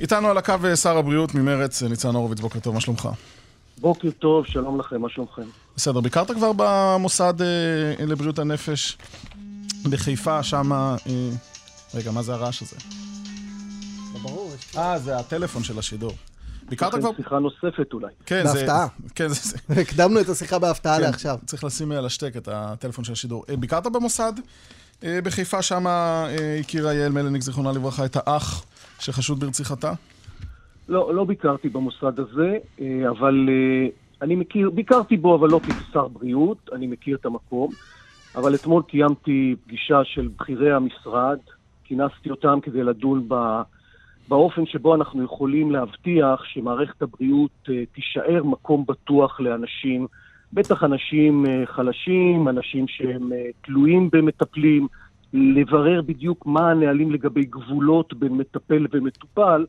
איתנו על הקו שר הבריאות ממרץ, ניצן הורוביץ, בוקר טוב, מה שלומך? בוקר טוב, שלום לכם, מה שלומכם? בסדר, ביקרת כבר במוסד אה, לבריאות הנפש בחיפה, שמה... אה, רגע, מה זה הרעש הזה? לא ברור. אה, זה הטלפון של השידור. ביקרת לכם כבר... שיחה נוספת אולי. כן, זה... בהפתעה. כן, זה... זה- הקדמנו את השיחה בהפתעה כן, לעכשיו. צריך לשים על השתק את הטלפון של השידור. אה, ביקרת במוסד אה, בחיפה, שמה אה, הכירה יעל מלניק, זיכרונה לברכה, את האח שחשוד ברציחתה? לא, לא ביקרתי במוסד הזה, אה, אבל אה, אני מכיר, ביקרתי בו, אבל לא כשר בריאות, אני מכיר את המקום. אבל אתמול קיימתי פגישה של בכירי המשרד, כינסתי אותם כדי לדון ב, באופן שבו אנחנו יכולים להבטיח שמערכת הבריאות אה, תישאר מקום בטוח לאנשים, בטח אנשים חלשים, אנשים שהם תלויים במטפלים, לברר בדיוק מה הנהלים לגבי גבולות בין מטפל ומטופל,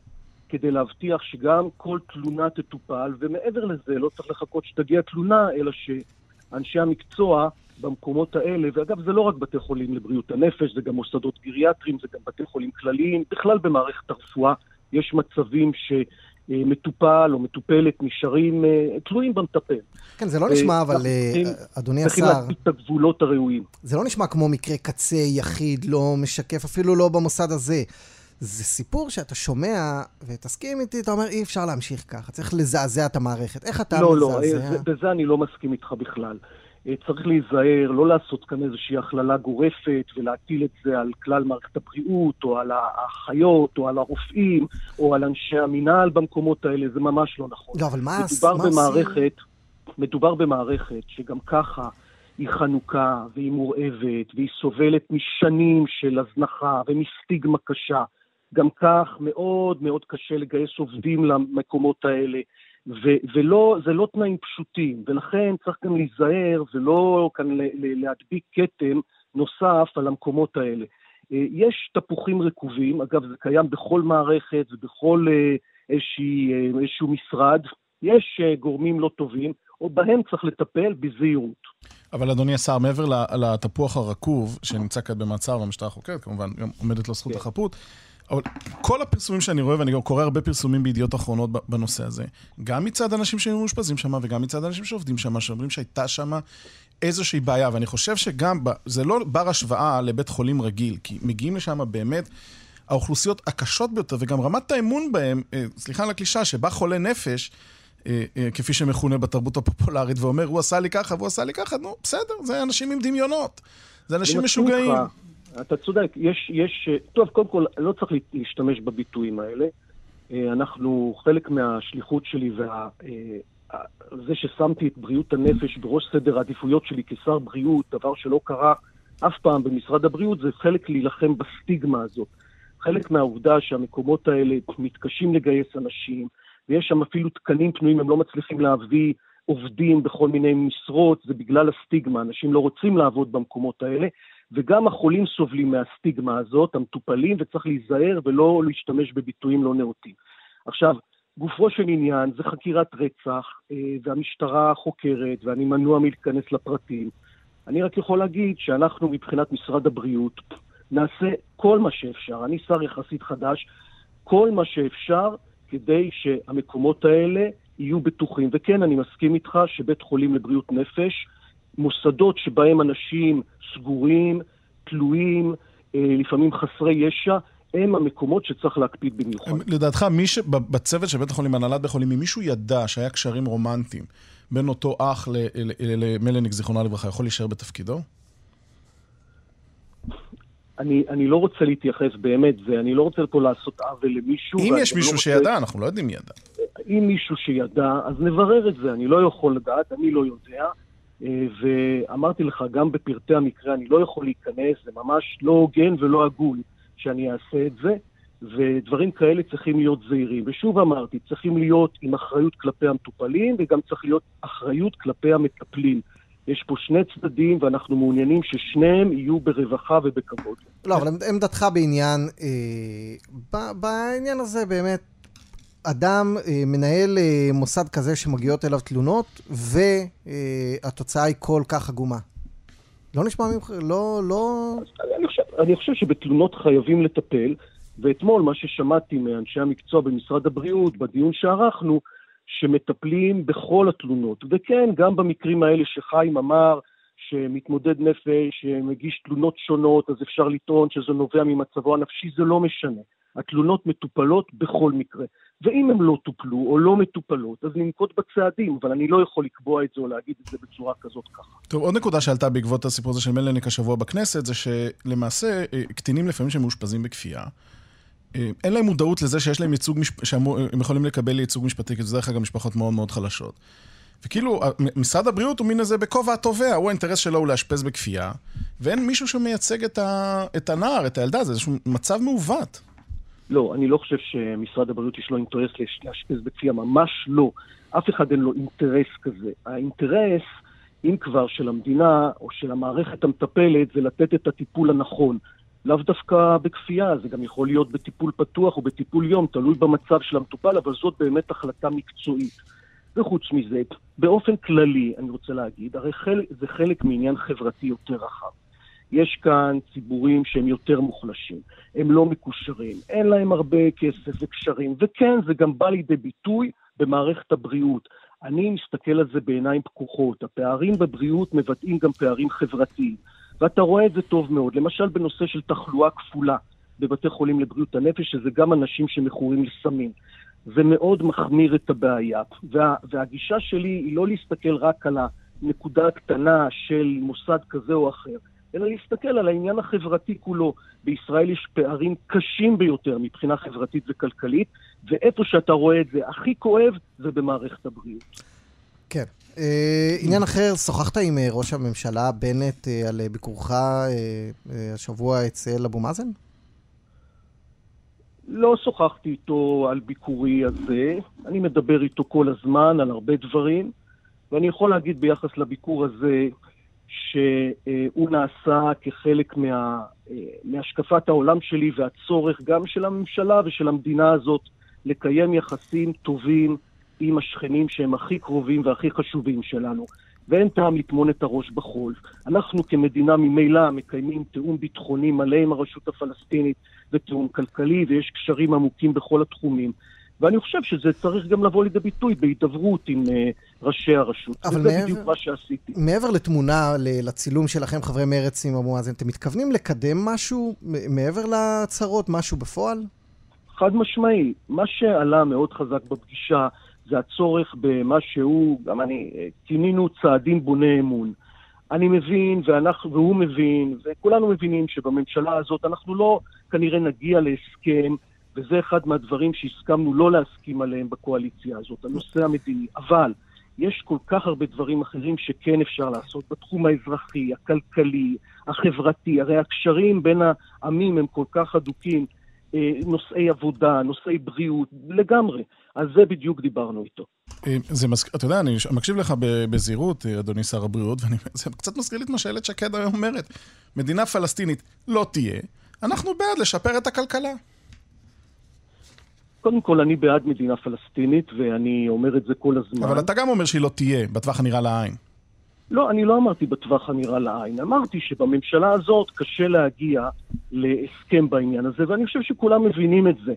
כדי להבטיח שגם כל תלונה תטופל, ומעבר לזה לא צריך לחכות שתגיע תלונה, אלא שאנשי המקצוע במקומות האלה, ואגב זה לא רק בתי חולים לבריאות הנפש, זה גם מוסדות גריאטריים, זה גם בתי חולים כלליים, בכלל במערכת הרפואה יש מצבים שמטופל או מטופלת נשארים אה, תלויים במטפל. כן, זה לא נשמע, אה, אבל אה, צריכים- אדוני צריכים השר, להציג את הגבולות הראויים. זה לא נשמע כמו מקרה קצה יחיד, לא משקף, אפילו לא במוסד הזה. זה סיפור שאתה שומע, ותסכים איתי, אתה אומר, אי אפשר להמשיך ככה, צריך לזעזע את המערכת. איך אתה לא, לא, אה, מזעזע? זה- בזה אני לא מסכים איתך בכלל. אה, צריך להיזהר, לא לעשות כאן איזושהי הכללה גורפת ולהטיל את זה על כלל מערכת הבריאות, או על האחיות, או על הרופאים, או על אנשי המינהל במקומות האלה, זה ממש לא נכון. לא, אבל מה מדובר מה? במערכת, מדובר במערכת שגם ככה היא חנוכה והיא מורעבת והיא סובלת משנים של הזנחה ומסטיגמה קשה. גם כך מאוד מאוד קשה לגייס עובדים למקומות האלה, ו- ולא, זה לא תנאים פשוטים, ולכן צריך גם להיזהר ולא כאן ל- ל- להדביק כתם נוסף על המקומות האלה. אה, יש תפוחים רקובים, אגב זה קיים בכל מערכת ובכל אה, איזושהי, אה, איזשהו משרד, יש גורמים לא טובים, או בהם צריך לטפל בזהירות. אבל אדוני השר, מעבר לתפוח הרקוב, שנמצא כאן במעצר והמשטרה חוקרת, כמובן, גם עומדת לו זכות כן. החפות, אבל כל הפרסומים שאני רואה, ואני גם קורא הרבה פרסומים בידיעות אחרונות בנושא הזה, גם מצד אנשים שהיו מאושפזים שם, וגם מצד אנשים שעובדים שם, שאומרים שהייתה שם איזושהי בעיה, ואני חושב שגם, זה לא בר השוואה לבית חולים רגיל, כי מגיעים לשם באמת האוכלוסיות הקשות ביותר, וגם רמת האמון בהם, אה, סליחה על הקלישה, שבא חולה נפש, אה, אה, כפי שמכונה בתרבות הפופולרית, ואומר, הוא עשה לי ככה והוא עשה לי ככה, נו, בסדר, זה אנשים עם דמיונות. זה אנשים משוגעים. אתה צודק, יש, יש, טוב, קודם כל, לא צריך לה- להשתמש בביטויים האלה. אה, אנחנו, חלק מהשליחות שלי וה... אה, זה ששמתי את בריאות הנפש בראש סדר העדיפויות שלי כשר בריאות, דבר שלא קרה אף פעם במשרד הבריאות, זה חלק להילחם בסטיגמה הזאת. חלק מהעובדה שהמקומות האלה מתקשים לגייס אנשים, ויש שם אפילו תקנים פנויים, הם לא מצליחים להביא עובדים בכל מיני משרות, זה בגלל הסטיגמה, אנשים לא רוצים לעבוד במקומות האלה, וגם החולים סובלים מהסטיגמה הזאת, המטופלים, וצריך להיזהר ולא להשתמש בביטויים לא נאותים. עכשיו, גופו של עניין זה חקירת רצח, אה, והמשטרה חוקרת, ואני מנוע מלהיכנס לפרטים. אני רק יכול להגיד שאנחנו מבחינת משרד הבריאות נעשה כל מה שאפשר, אני שר יחסית חדש, כל מה שאפשר כדי שהמקומות האלה יהיו בטוחים. וכן, אני מסכים איתך שבית חולים לבריאות נפש, מוסדות שבהם אנשים סגורים, תלויים, אה, לפעמים חסרי ישע, הם המקומות שצריך להקפיד במיוחד. לדעתך, מי ש... בצוות של בית החולים, הנהלת בית החולים, אם מישהו ידע שהיה קשרים רומנטיים בין אותו אח למלניק, זיכרונה לברכה, יכול להישאר בתפקידו? אני, אני לא רוצה להתייחס באמת, זה, אני לא רוצה פה לעשות עוול למישהו. אם יש גם מישהו לא רוצה- שידע, אנחנו לא יודעים מי ידע. אם מישהו שידע, אז נברר את זה, אני לא יכול לדעת, אני לא יודע. אה, ואמרתי לך, גם בפרטי המקרה אני לא יכול להיכנס, זה ממש לא הוגן ולא הגון שאני אעשה את זה, ודברים כאלה צריכים להיות זהירים. ושוב אמרתי, צריכים להיות עם אחריות כלפי המטופלים, וגם צריך להיות אחריות כלפי המטפלים. יש פה שני צדדים, ואנחנו מעוניינים ששניהם יהיו ברווחה ובכבוד. לא, אבל עמדתך בעניין, אה, בעניין הזה באמת, אדם אה, מנהל אה, מוסד כזה שמגיעות אליו תלונות, והתוצאה היא כל כך עגומה. לא נשמע ממך, לא, לא... אני חושב, אני חושב שבתלונות חייבים לטפל, ואתמול מה ששמעתי מאנשי המקצוע במשרד הבריאות, בדיון שערכנו, שמטפלים בכל התלונות. וכן, גם במקרים האלה שחיים אמר, שמתמודד נפש מגיש תלונות שונות, אז אפשר לטעון שזה נובע ממצבו הנפשי, זה לא משנה. התלונות מטופלות בכל מקרה. ואם הן לא טופלו או לא מטופלות, אז ננקוט בצעדים, אבל אני לא יכול לקבוע את זה או להגיד את זה בצורה כזאת ככה. טוב, עוד נקודה שעלתה בעקבות הסיפור הזה של מלניק השבוע בכנסת, זה שלמעשה אה, קטינים לפעמים שמאושפזים בכפייה, אה, אין להם מודעות לזה שיש להם ייצוג, שהם יכולים לקבל ייצוג משפטי, כי זה דרך אגב משפחות מאוד מאוד חלשות. וכאילו, משרד הבריאות הוא מין איזה בכובע התובע, הוא האינטרס שלו הוא לאשפז בכפייה, ואין מישהו שמייצג את, ה, את הנער, את הילדה, זה איזשהו מצב מעוות. לא, אני לא חושב שמשרד הבריאות יש לו אינטרס לאשפז בכפייה, ממש לא. אף אחד אין לו אינטרס כזה. האינטרס, אם כבר, של המדינה או של המערכת המטפלת, זה לתת את הטיפול הנכון. לאו דווקא בכפייה, זה גם יכול להיות בטיפול פתוח או בטיפול יום, תלוי במצב של המטופל, אבל זאת באמת החלטה מקצועית. וחוץ מזה, באופן כללי, אני רוצה להגיד, הרי חלק, זה חלק מעניין חברתי יותר רחב. יש כאן ציבורים שהם יותר מוחלשים, הם לא מקושרים, אין להם הרבה כסף וקשרים, וכן, זה גם בא לידי ביטוי במערכת הבריאות. אני מסתכל על זה בעיניים פקוחות. הפערים בבריאות מבטאים גם פערים חברתיים, ואתה רואה את זה טוב מאוד. למשל בנושא של תחלואה כפולה בבתי חולים לבריאות הנפש, שזה גם אנשים שמכורים לסמים. זה מאוד מחמיר את הבעיה. וה, והגישה שלי היא לא להסתכל רק על הנקודה הקטנה של מוסד כזה או אחר, אלא להסתכל על העניין החברתי כולו. בישראל יש פערים קשים ביותר מבחינה חברתית וכלכלית, ואיפה שאתה רואה את זה הכי כואב, זה במערכת הבריאות. כן. אה, עניין אחר, שוחחת עם אה, ראש הממשלה בנט אה, על ביקורך השבוע אצל אבו מאזן? לא שוחחתי איתו על ביקורי הזה, אני מדבר איתו כל הזמן על הרבה דברים, ואני יכול להגיד ביחס לביקור הזה שהוא נעשה כחלק מה, מהשקפת העולם שלי והצורך גם של הממשלה ושל המדינה הזאת לקיים יחסים טובים עם השכנים שהם הכי קרובים והכי חשובים שלנו. ואין טעם לטמון את הראש בחול. אנחנו כמדינה ממילא מקיימים תיאום ביטחוני מלא עם הרשות הפלסטינית ותיאום כלכלי, ויש קשרים עמוקים בכל התחומים. ואני חושב שזה צריך גם לבוא לידי ביטוי בהידברות עם uh, ראשי הרשות. אבל וזה מעבר, בדיוק מה שעשיתי. מעבר לתמונה, לצילום שלכם, חברי מרצ עם אבו מאזן, אתם מתכוונים לקדם משהו מעבר להצהרות, משהו בפועל? חד משמעי. מה שעלה מאוד חזק בפגישה זה הצורך במה שהוא, גם אני, כינינו צעדים בוני אמון. אני מבין, ואנחנו, והוא מבין, וכולנו מבינים שבממשלה הזאת אנחנו לא כנראה נגיע להסכם, וזה אחד מהדברים שהסכמנו לא להסכים עליהם בקואליציה הזאת, הנושא המדיני. אבל יש כל כך הרבה דברים אחרים שכן אפשר לעשות בתחום האזרחי, הכלכלי, החברתי. הרי הקשרים בין העמים הם כל כך הדוקים. אה, נושאי עבודה, נושאי בריאות, לגמרי. על זה בדיוק דיברנו איתו. אה, זה מז... אתה יודע, אני מקשיב לך בזהירות, אה, אדוני שר הבריאות, וזה קצת מזכיר לי את מה שאיילת שקד היום אומרת. מדינה פלסטינית לא תהיה, אנחנו בעד לשפר את הכלכלה. קודם כל, אני בעד מדינה פלסטינית, ואני אומר את זה כל הזמן. אבל אתה גם אומר שהיא לא תהיה, בטווח הנראה לעין. לא, אני לא אמרתי בטווח הנראה לעין. אמרתי שבממשלה הזאת קשה להגיע להסכם בעניין הזה, ואני חושב שכולם מבינים את זה.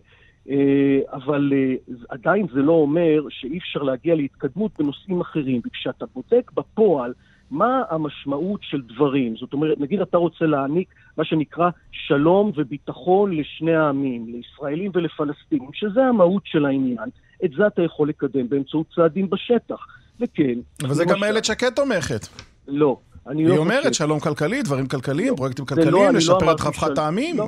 אה, אבל אה, עדיין זה לא אומר שאי אפשר להגיע להתקדמות בנושאים אחרים. וכשאתה בודק בפועל מה המשמעות של דברים, זאת אומרת, נגיד אתה רוצה להעניק מה שנקרא שלום וביטחון לשני העמים, לישראלים ולפלסטינים, שזה המהות של העניין, את זה אתה יכול לקדם באמצעות צעדים בשטח. וכן... אבל זה גם איילת שקד תומכת. לא. אני לא היא אומרת שלום כלכלי, דברים כלכליים, לא, פרויקטים כלכליים, לא, לשפר לא את רווחת העמים. לא,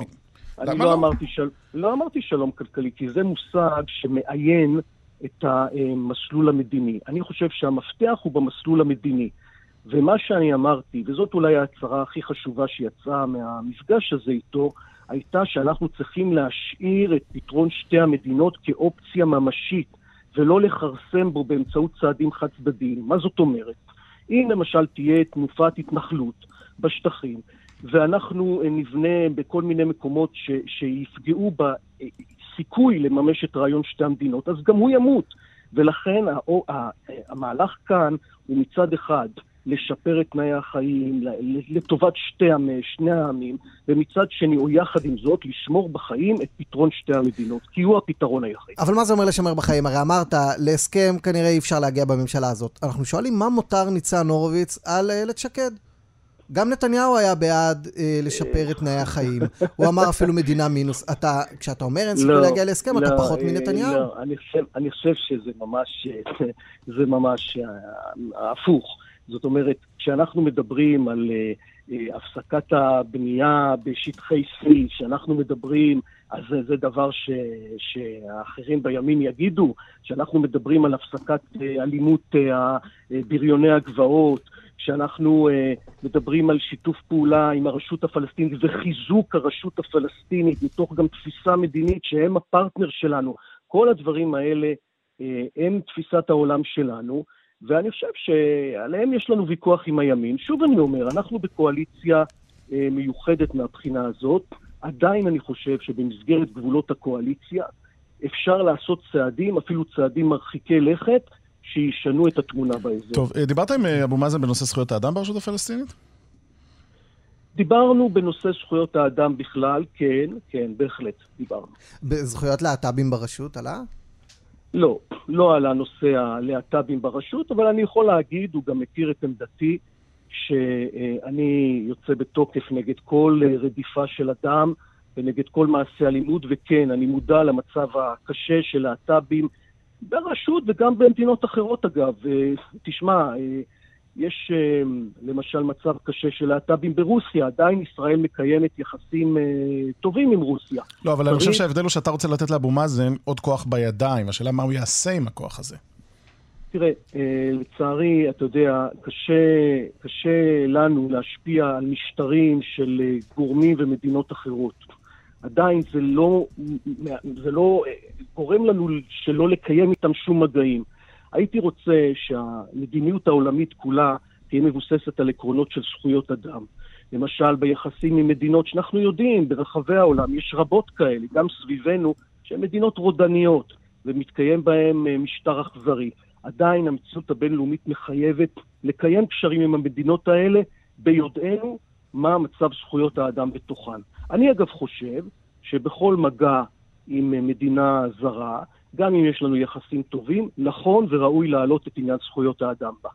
אני לא, לא? אמרתי של... לא אמרתי שלום כלכלי, כי זה מושג שמאיין את המסלול המדיני. אני חושב שהמפתח הוא במסלול המדיני. ומה שאני אמרתי, וזאת אולי ההצהרה הכי חשובה שיצאה מהמפגש הזה איתו, הייתה שאנחנו צריכים להשאיר את פתרון שתי המדינות כאופציה ממשית, ולא לכרסם בו באמצעות צעדים חד צדדיים. מה זאת אומרת? אם למשל תהיה תנופת התנחלות בשטחים, ואנחנו נבנה בכל מיני מקומות ש, שיפגעו בסיכוי לממש את רעיון שתי המדינות, אז גם הוא ימות. ולכן המהלך כאן הוא מצד אחד לשפר את תנאי החיים, לטובת שתי עמי, שני העמים, ומצד שני, או יחד עם זאת, לשמור בחיים את פתרון שתי המדינות, כי הוא הפתרון היחיד. אבל מה זה אומר לשמר בחיים? הרי אמרת, להסכם כנראה אי אפשר להגיע בממשלה הזאת. אנחנו שואלים, מה מותר ניצן הורוביץ על איילת שקד? גם נתניהו היה בעד אה, לשפר את תנאי החיים. הוא אמר אפילו מדינה מינוס. אתה, כשאתה אומר אין סיכוי לא, להגיע להסכם, לא, אתה פחות אה, מנתניהו? לא, אני חושב, אני חושב שזה ממש, זה ממש אה, הפוך. זאת אומרת, כשאנחנו מדברים על אה, אה, הפסקת הבנייה בשטחי C, כשאנחנו מדברים, אז זה, זה דבר ש, שהאחרים בימין יגידו, כשאנחנו מדברים על הפסקת אה, אלימות אה בריוני הגבעות, כשאנחנו אה, מדברים על שיתוף פעולה עם הרשות הפלסטינית וחיזוק הרשות הפלסטינית מתוך גם תפיסה מדינית שהם הפרטנר שלנו, כל הדברים האלה אה, הם תפיסת העולם שלנו. ואני חושב שעליהם יש לנו ויכוח עם הימין. שוב אני אומר, אנחנו בקואליציה אה, מיוחדת מהבחינה הזאת. עדיין אני חושב שבמסגרת גבולות הקואליציה אפשר לעשות צעדים, אפילו צעדים מרחיקי לכת, שישנו את התמונה באזור. טוב, אה, דיברת עם אה, אבו מאזן בנושא זכויות האדם ברשות הפלסטינית? דיברנו בנושא זכויות האדם בכלל, כן, כן, בהחלט, דיברנו. בזכויות להט"בים ברשות עלה? לא, לא על הנושא הלהט"בים ברשות, אבל אני יכול להגיד, הוא גם מכיר את עמדתי, שאני יוצא בתוקף נגד כל רדיפה של אדם ונגד כל מעשה אלימות, וכן, אני מודע למצב הקשה של להט"בים ברשות וגם במדינות אחרות אגב. תשמע, יש אה, למשל מצב קשה של להט"בים ברוסיה, עדיין ישראל מקיימת יחסים אה, טובים עם רוסיה. לא, אבל אני חושב שההבדל הוא שאתה רוצה לתת לאבו מאזן עוד כוח בידיים, השאלה מה הוא יעשה עם הכוח הזה. תראה, אה, לצערי, אתה יודע, קשה, קשה לנו להשפיע על משטרים של גורמים ומדינות אחרות. עדיין זה לא, זה לא גורם לנו שלא לקיים איתם שום מגעים. הייתי רוצה שהמדיניות העולמית כולה תהיה מבוססת על עקרונות של זכויות אדם. למשל, ביחסים עם מדינות שאנחנו יודעים, ברחבי העולם, יש רבות כאלה, גם סביבנו, שהן מדינות רודניות, ומתקיים בהן אה, משטר אכזרי. עדיין המציאות הבינלאומית מחייבת לקיים קשרים עם המדינות האלה, ביודענו מה מצב זכויות האדם בתוכן. אני אגב חושב שבכל מגע עם אה, מדינה זרה, גם אם יש לנו יחסים טובים, נכון וראוי להעלות את עניין זכויות האדם בה.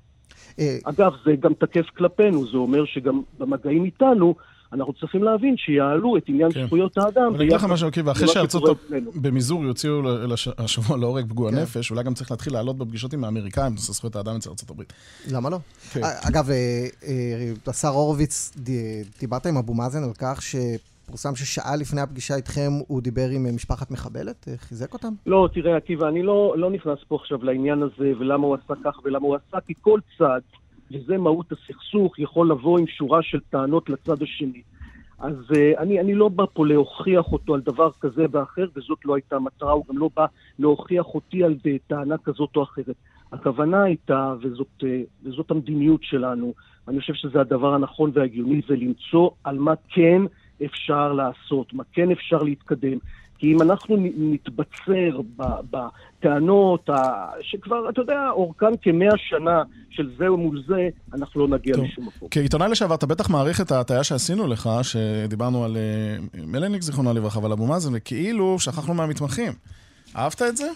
אה, אגב, זה גם תקף כלפינו, זה אומר שגם במגעים איתנו, אנחנו צריכים להבין שיעלו את עניין כן. זכויות האדם. אני אגיד לך משהו, עקיבא, אחרי שארצות במיזור יוציאו השבוע להורג פגוע כן. נפש, אולי גם צריך להתחיל לעלות בפגישות עם האמריקאים בנושא זכויות האדם אצל ארצות הברית. למה לא? כן. אגב, אה, אה, השר הורוביץ, דיברת עם אבו מאזן על כך ש... פורסם ששעה לפני הפגישה איתכם הוא דיבר עם אה, משפחת מחבלת? אה, חיזק אותם? לא, תראה, עקיבא, אני לא, לא נכנס פה עכשיו לעניין הזה ולמה הוא עשה כך ולמה הוא עשה, כי כל צד, וזה מהות הסכסוך, יכול לבוא עם שורה של טענות לצד השני. אז uh, אני, אני לא בא פה להוכיח אותו על דבר כזה ואחר, וזאת לא הייתה המטרה, הוא גם לא בא להוכיח אותי על טענה כזאת או אחרת. הכוונה הייתה, וזאת, uh, וזאת המדיניות שלנו, אני חושב שזה הדבר הנכון וההגיוני, זה למצוא על מה כן אפשר לעשות, מה כן אפשר להתקדם. כי אם אנחנו נתבצר בטענות שכבר, אתה יודע, אורכן כמאה שנה של זה מול זה, אנחנו לא נגיע טוב. לשום מקום. כעיתונאי לשעבר, אתה בטח מעריך את ההטעיה שעשינו לך, שדיברנו על uh, מלניק, זיכרונה לברכה, ועל אבו מאזן, וכאילו שכחנו מהמתמחים. אהבת את זה?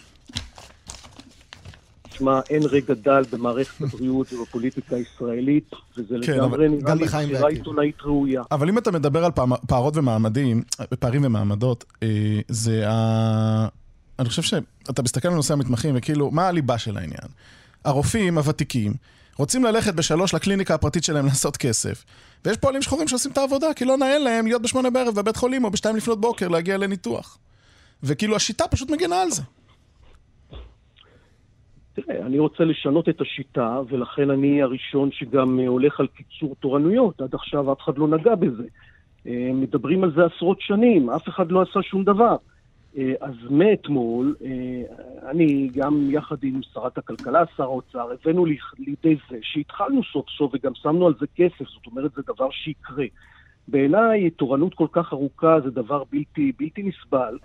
תשמע, אין רגע דל במערכת הבריאות ובפוליטיקה הישראלית, וזה כן, לגמרי נראה לי בחירה עיתונאית ראויה. אבל אם אתה מדבר על פערות ומעמדים, פערים ומעמדות, אה, זה ה... אני חושב שאתה מסתכל על נושא המתמחים, וכאילו, מה הליבה של העניין? הרופאים הוותיקים רוצים ללכת בשלוש לקליניקה הפרטית שלהם לעשות כסף, ויש פועלים שחורים שעושים את העבודה, כי לא נאה להם להיות בשמונה בערב בבית חולים או בשתיים לפנות בוקר להגיע לניתוח. וכאילו השיטה פשוט מגנה על זה. תראה, אני רוצה לשנות את השיטה, ולכן אני הראשון שגם אה, הולך על קיצור תורנויות. עד עכשיו אף אחד לא נגע בזה. אה, מדברים על זה עשרות שנים, אף אחד לא עשה שום דבר. אה, אז מאתמול, אני גם יחד עם שרת הכלכלה, שר האוצר, הבאנו לידי זה שהתחלנו סוף סוף וגם שמנו על זה כסף, זאת אומרת, זה דבר שיקרה. בעיניי, תורנות כל כך ארוכה זה דבר בלתי, בלתי נסבל.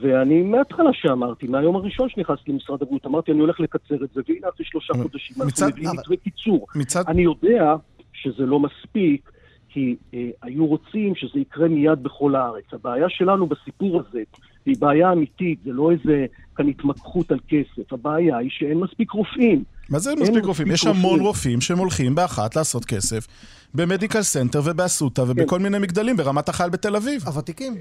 ואני מההתחלה שאמרתי, מהיום הראשון שנכנסתי למשרד הבריאות, אמרתי, אני הולך לקצר את זה, והנה אחרי שלושה חודשים, אנחנו מביאים מתווה קיצור. מצד... אני יודע שזה לא מספיק, כי אה, היו רוצים שזה יקרה מיד בכל הארץ. הבעיה שלנו בסיפור הזה היא בעיה אמיתית, זה לא איזה כאן התמקחות על כסף. הבעיה היא שאין מספיק רופאים. מה זה מספיק רופאים? יש המון רופאים שהם הולכים באחת לעשות כסף ב Medical Center ובאסותא ובכל כן. מיני מגדלים ברמת החייל בתל אביב. הוותיקים.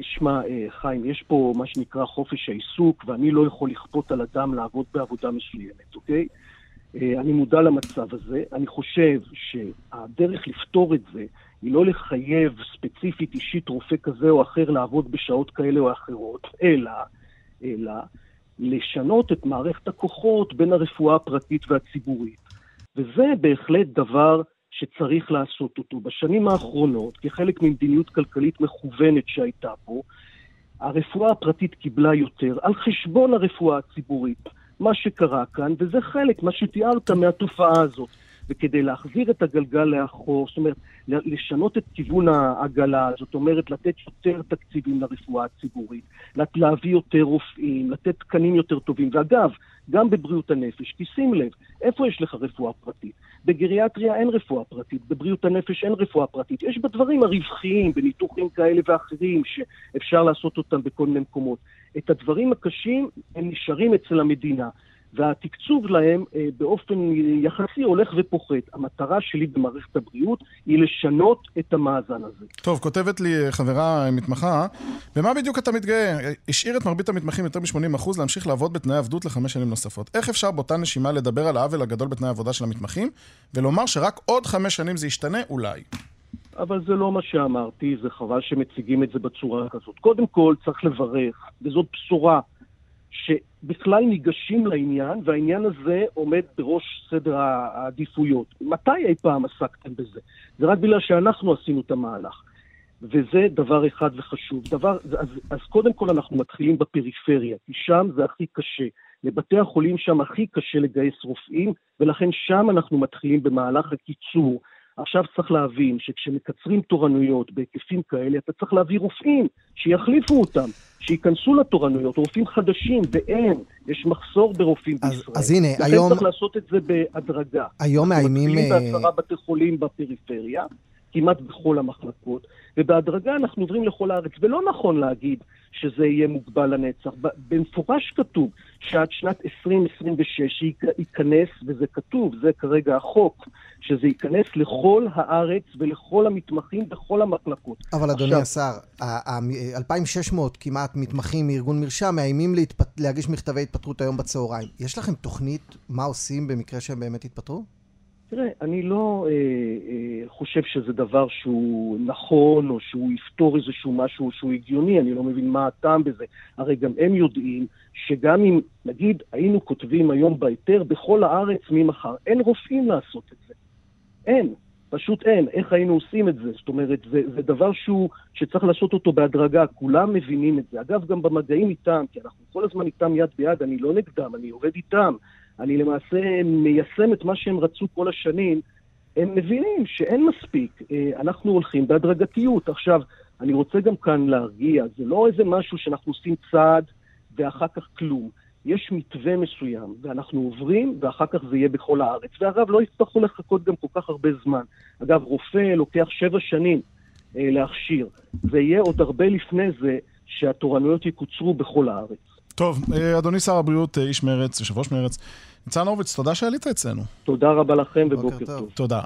שמע, אה, חיים, יש פה מה שנקרא חופש העיסוק, ואני לא יכול לכפות על אדם לעבוד בעבודה מסוימת, אוקיי? אה, אני מודע למצב הזה. אני חושב שהדרך לפתור את זה היא לא לחייב ספציפית אישית רופא כזה או אחר לעבוד בשעות כאלה או אחרות, אלא, אלא לשנות את מערכת הכוחות בין הרפואה הפרטית והציבורית. וזה בהחלט דבר שצריך לעשות אותו. בשנים האחרונות, כחלק ממדיניות כלכלית מכוונת שהייתה פה, הרפואה הפרטית קיבלה יותר על חשבון הרפואה הציבורית. מה שקרה כאן, וזה חלק, מה שתיארת מהתופעה הזאת. וכדי להחזיר את הגלגל לאחור, זאת אומרת, לשנות את כיוון העגלה, זאת אומרת, לתת יותר תקציבים לרפואה הציבורית, להביא יותר רופאים, לתת תקנים יותר טובים. ואגב, גם בבריאות הנפש, כי שים לב, איפה יש לך רפואה פרטית? בגריאטריה אין רפואה פרטית, בבריאות הנפש אין רפואה פרטית. יש בדברים הרווחיים, בניתוחים כאלה ואחרים, שאפשר לעשות אותם בכל מיני מקומות. את הדברים הקשים, הם נשארים אצל המדינה. והתקצוב להם אה, באופן יחסי הולך ופוחת. המטרה שלי במערכת הבריאות היא לשנות את המאזן הזה. טוב, כותבת לי אה, חברה אה, מתמחה, במה בדיוק אתה מתגאה? השאיר את מרבית המתמחים יותר מ-80% להמשיך לעבוד בתנאי עבדות לחמש שנים נוספות. איך אפשר באותה נשימה לדבר על העוול הגדול בתנאי העבודה של המתמחים, ולומר שרק עוד חמש שנים זה ישתנה? אולי. אבל זה לא מה שאמרתי, זה חבל שמציגים את זה בצורה כזאת. קודם כל, צריך לברך, וזאת בשורה. שבכלל ניגשים לעניין, והעניין הזה עומד בראש סדר העדיפויות. מתי אי פעם עסקתם בזה? זה רק בגלל שאנחנו עשינו את המהלך. וזה דבר אחד וחשוב. דבר, אז, אז קודם כל אנחנו מתחילים בפריפריה, כי שם זה הכי קשה. לבתי החולים שם הכי קשה לגייס רופאים, ולכן שם אנחנו מתחילים במהלך הקיצור. עכשיו צריך להבין שכשמקצרים תורנויות בהיקפים כאלה, אתה צריך להביא רופאים שיחליפו אותם, שייכנסו לתורנויות, רופאים חדשים, ואין, יש מחסור ברופאים אז, בישראל. אז הנה, היום... לכן צריך לעשות את זה בהדרגה. היום מאיימים... אנחנו מתחילים בעשרה בתי חולים בפריפריה, כמעט בכל המחלקות, ובהדרגה אנחנו עוברים לכל הארץ. ולא נכון להגיד שזה יהיה מוגבל לנצח. במפורש כתוב שעד שנת 2026 ייכנס, וזה כתוב, זה כרגע החוק, שזה ייכנס לכל הארץ ולכל המתמחים בכל המחלקות. אבל אדוני השר, 2,600 כמעט מתמחים מארגון מרשם מאיימים להתפת... להגיש מכתבי התפטרות היום בצהריים. יש לכם תוכנית מה עושים במקרה שהם באמת יתפטרו? תראה, אני לא אה, אה, חושב שזה דבר שהוא נכון, או שהוא יפתור איזשהו משהו שהוא הגיוני, אני לא מבין מה הטעם בזה. הרי גם הם יודעים שגם אם, נגיד, היינו כותבים היום בהיתר בכל הארץ ממחר, אין רופאים לעשות את זה. אין, פשוט אין. איך היינו עושים את זה? זאת אומרת, זה, זה דבר שהוא, שצריך לעשות אותו בהדרגה, כולם מבינים את זה. אגב, גם במגעים איתם, כי אנחנו כל הזמן איתם יד ביד, אני לא נגדם, אני עובד איתם. אני למעשה מיישם את מה שהם רצו כל השנים, הם מבינים שאין מספיק, אה, אנחנו הולכים בהדרגתיות. עכשיו, אני רוצה גם כאן להרגיע, זה לא איזה משהו שאנחנו עושים צעד ואחר כך כלום. יש מתווה מסוים, ואנחנו עוברים, ואחר כך זה יהיה בכל הארץ. ואגב, לא יצטרכו לחכות גם כל כך הרבה זמן. אגב, רופא לוקח שבע שנים אה, להכשיר, ויהיה עוד הרבה לפני זה שהתורנויות יקוצרו בכל הארץ. טוב, אה, אדוני שר הבריאות, אה, איש מרץ, יושב ראש מרץ, ניצן הורוביץ, תודה שעלית אצלנו. תודה רבה לכם ובוקר טוב. תודה.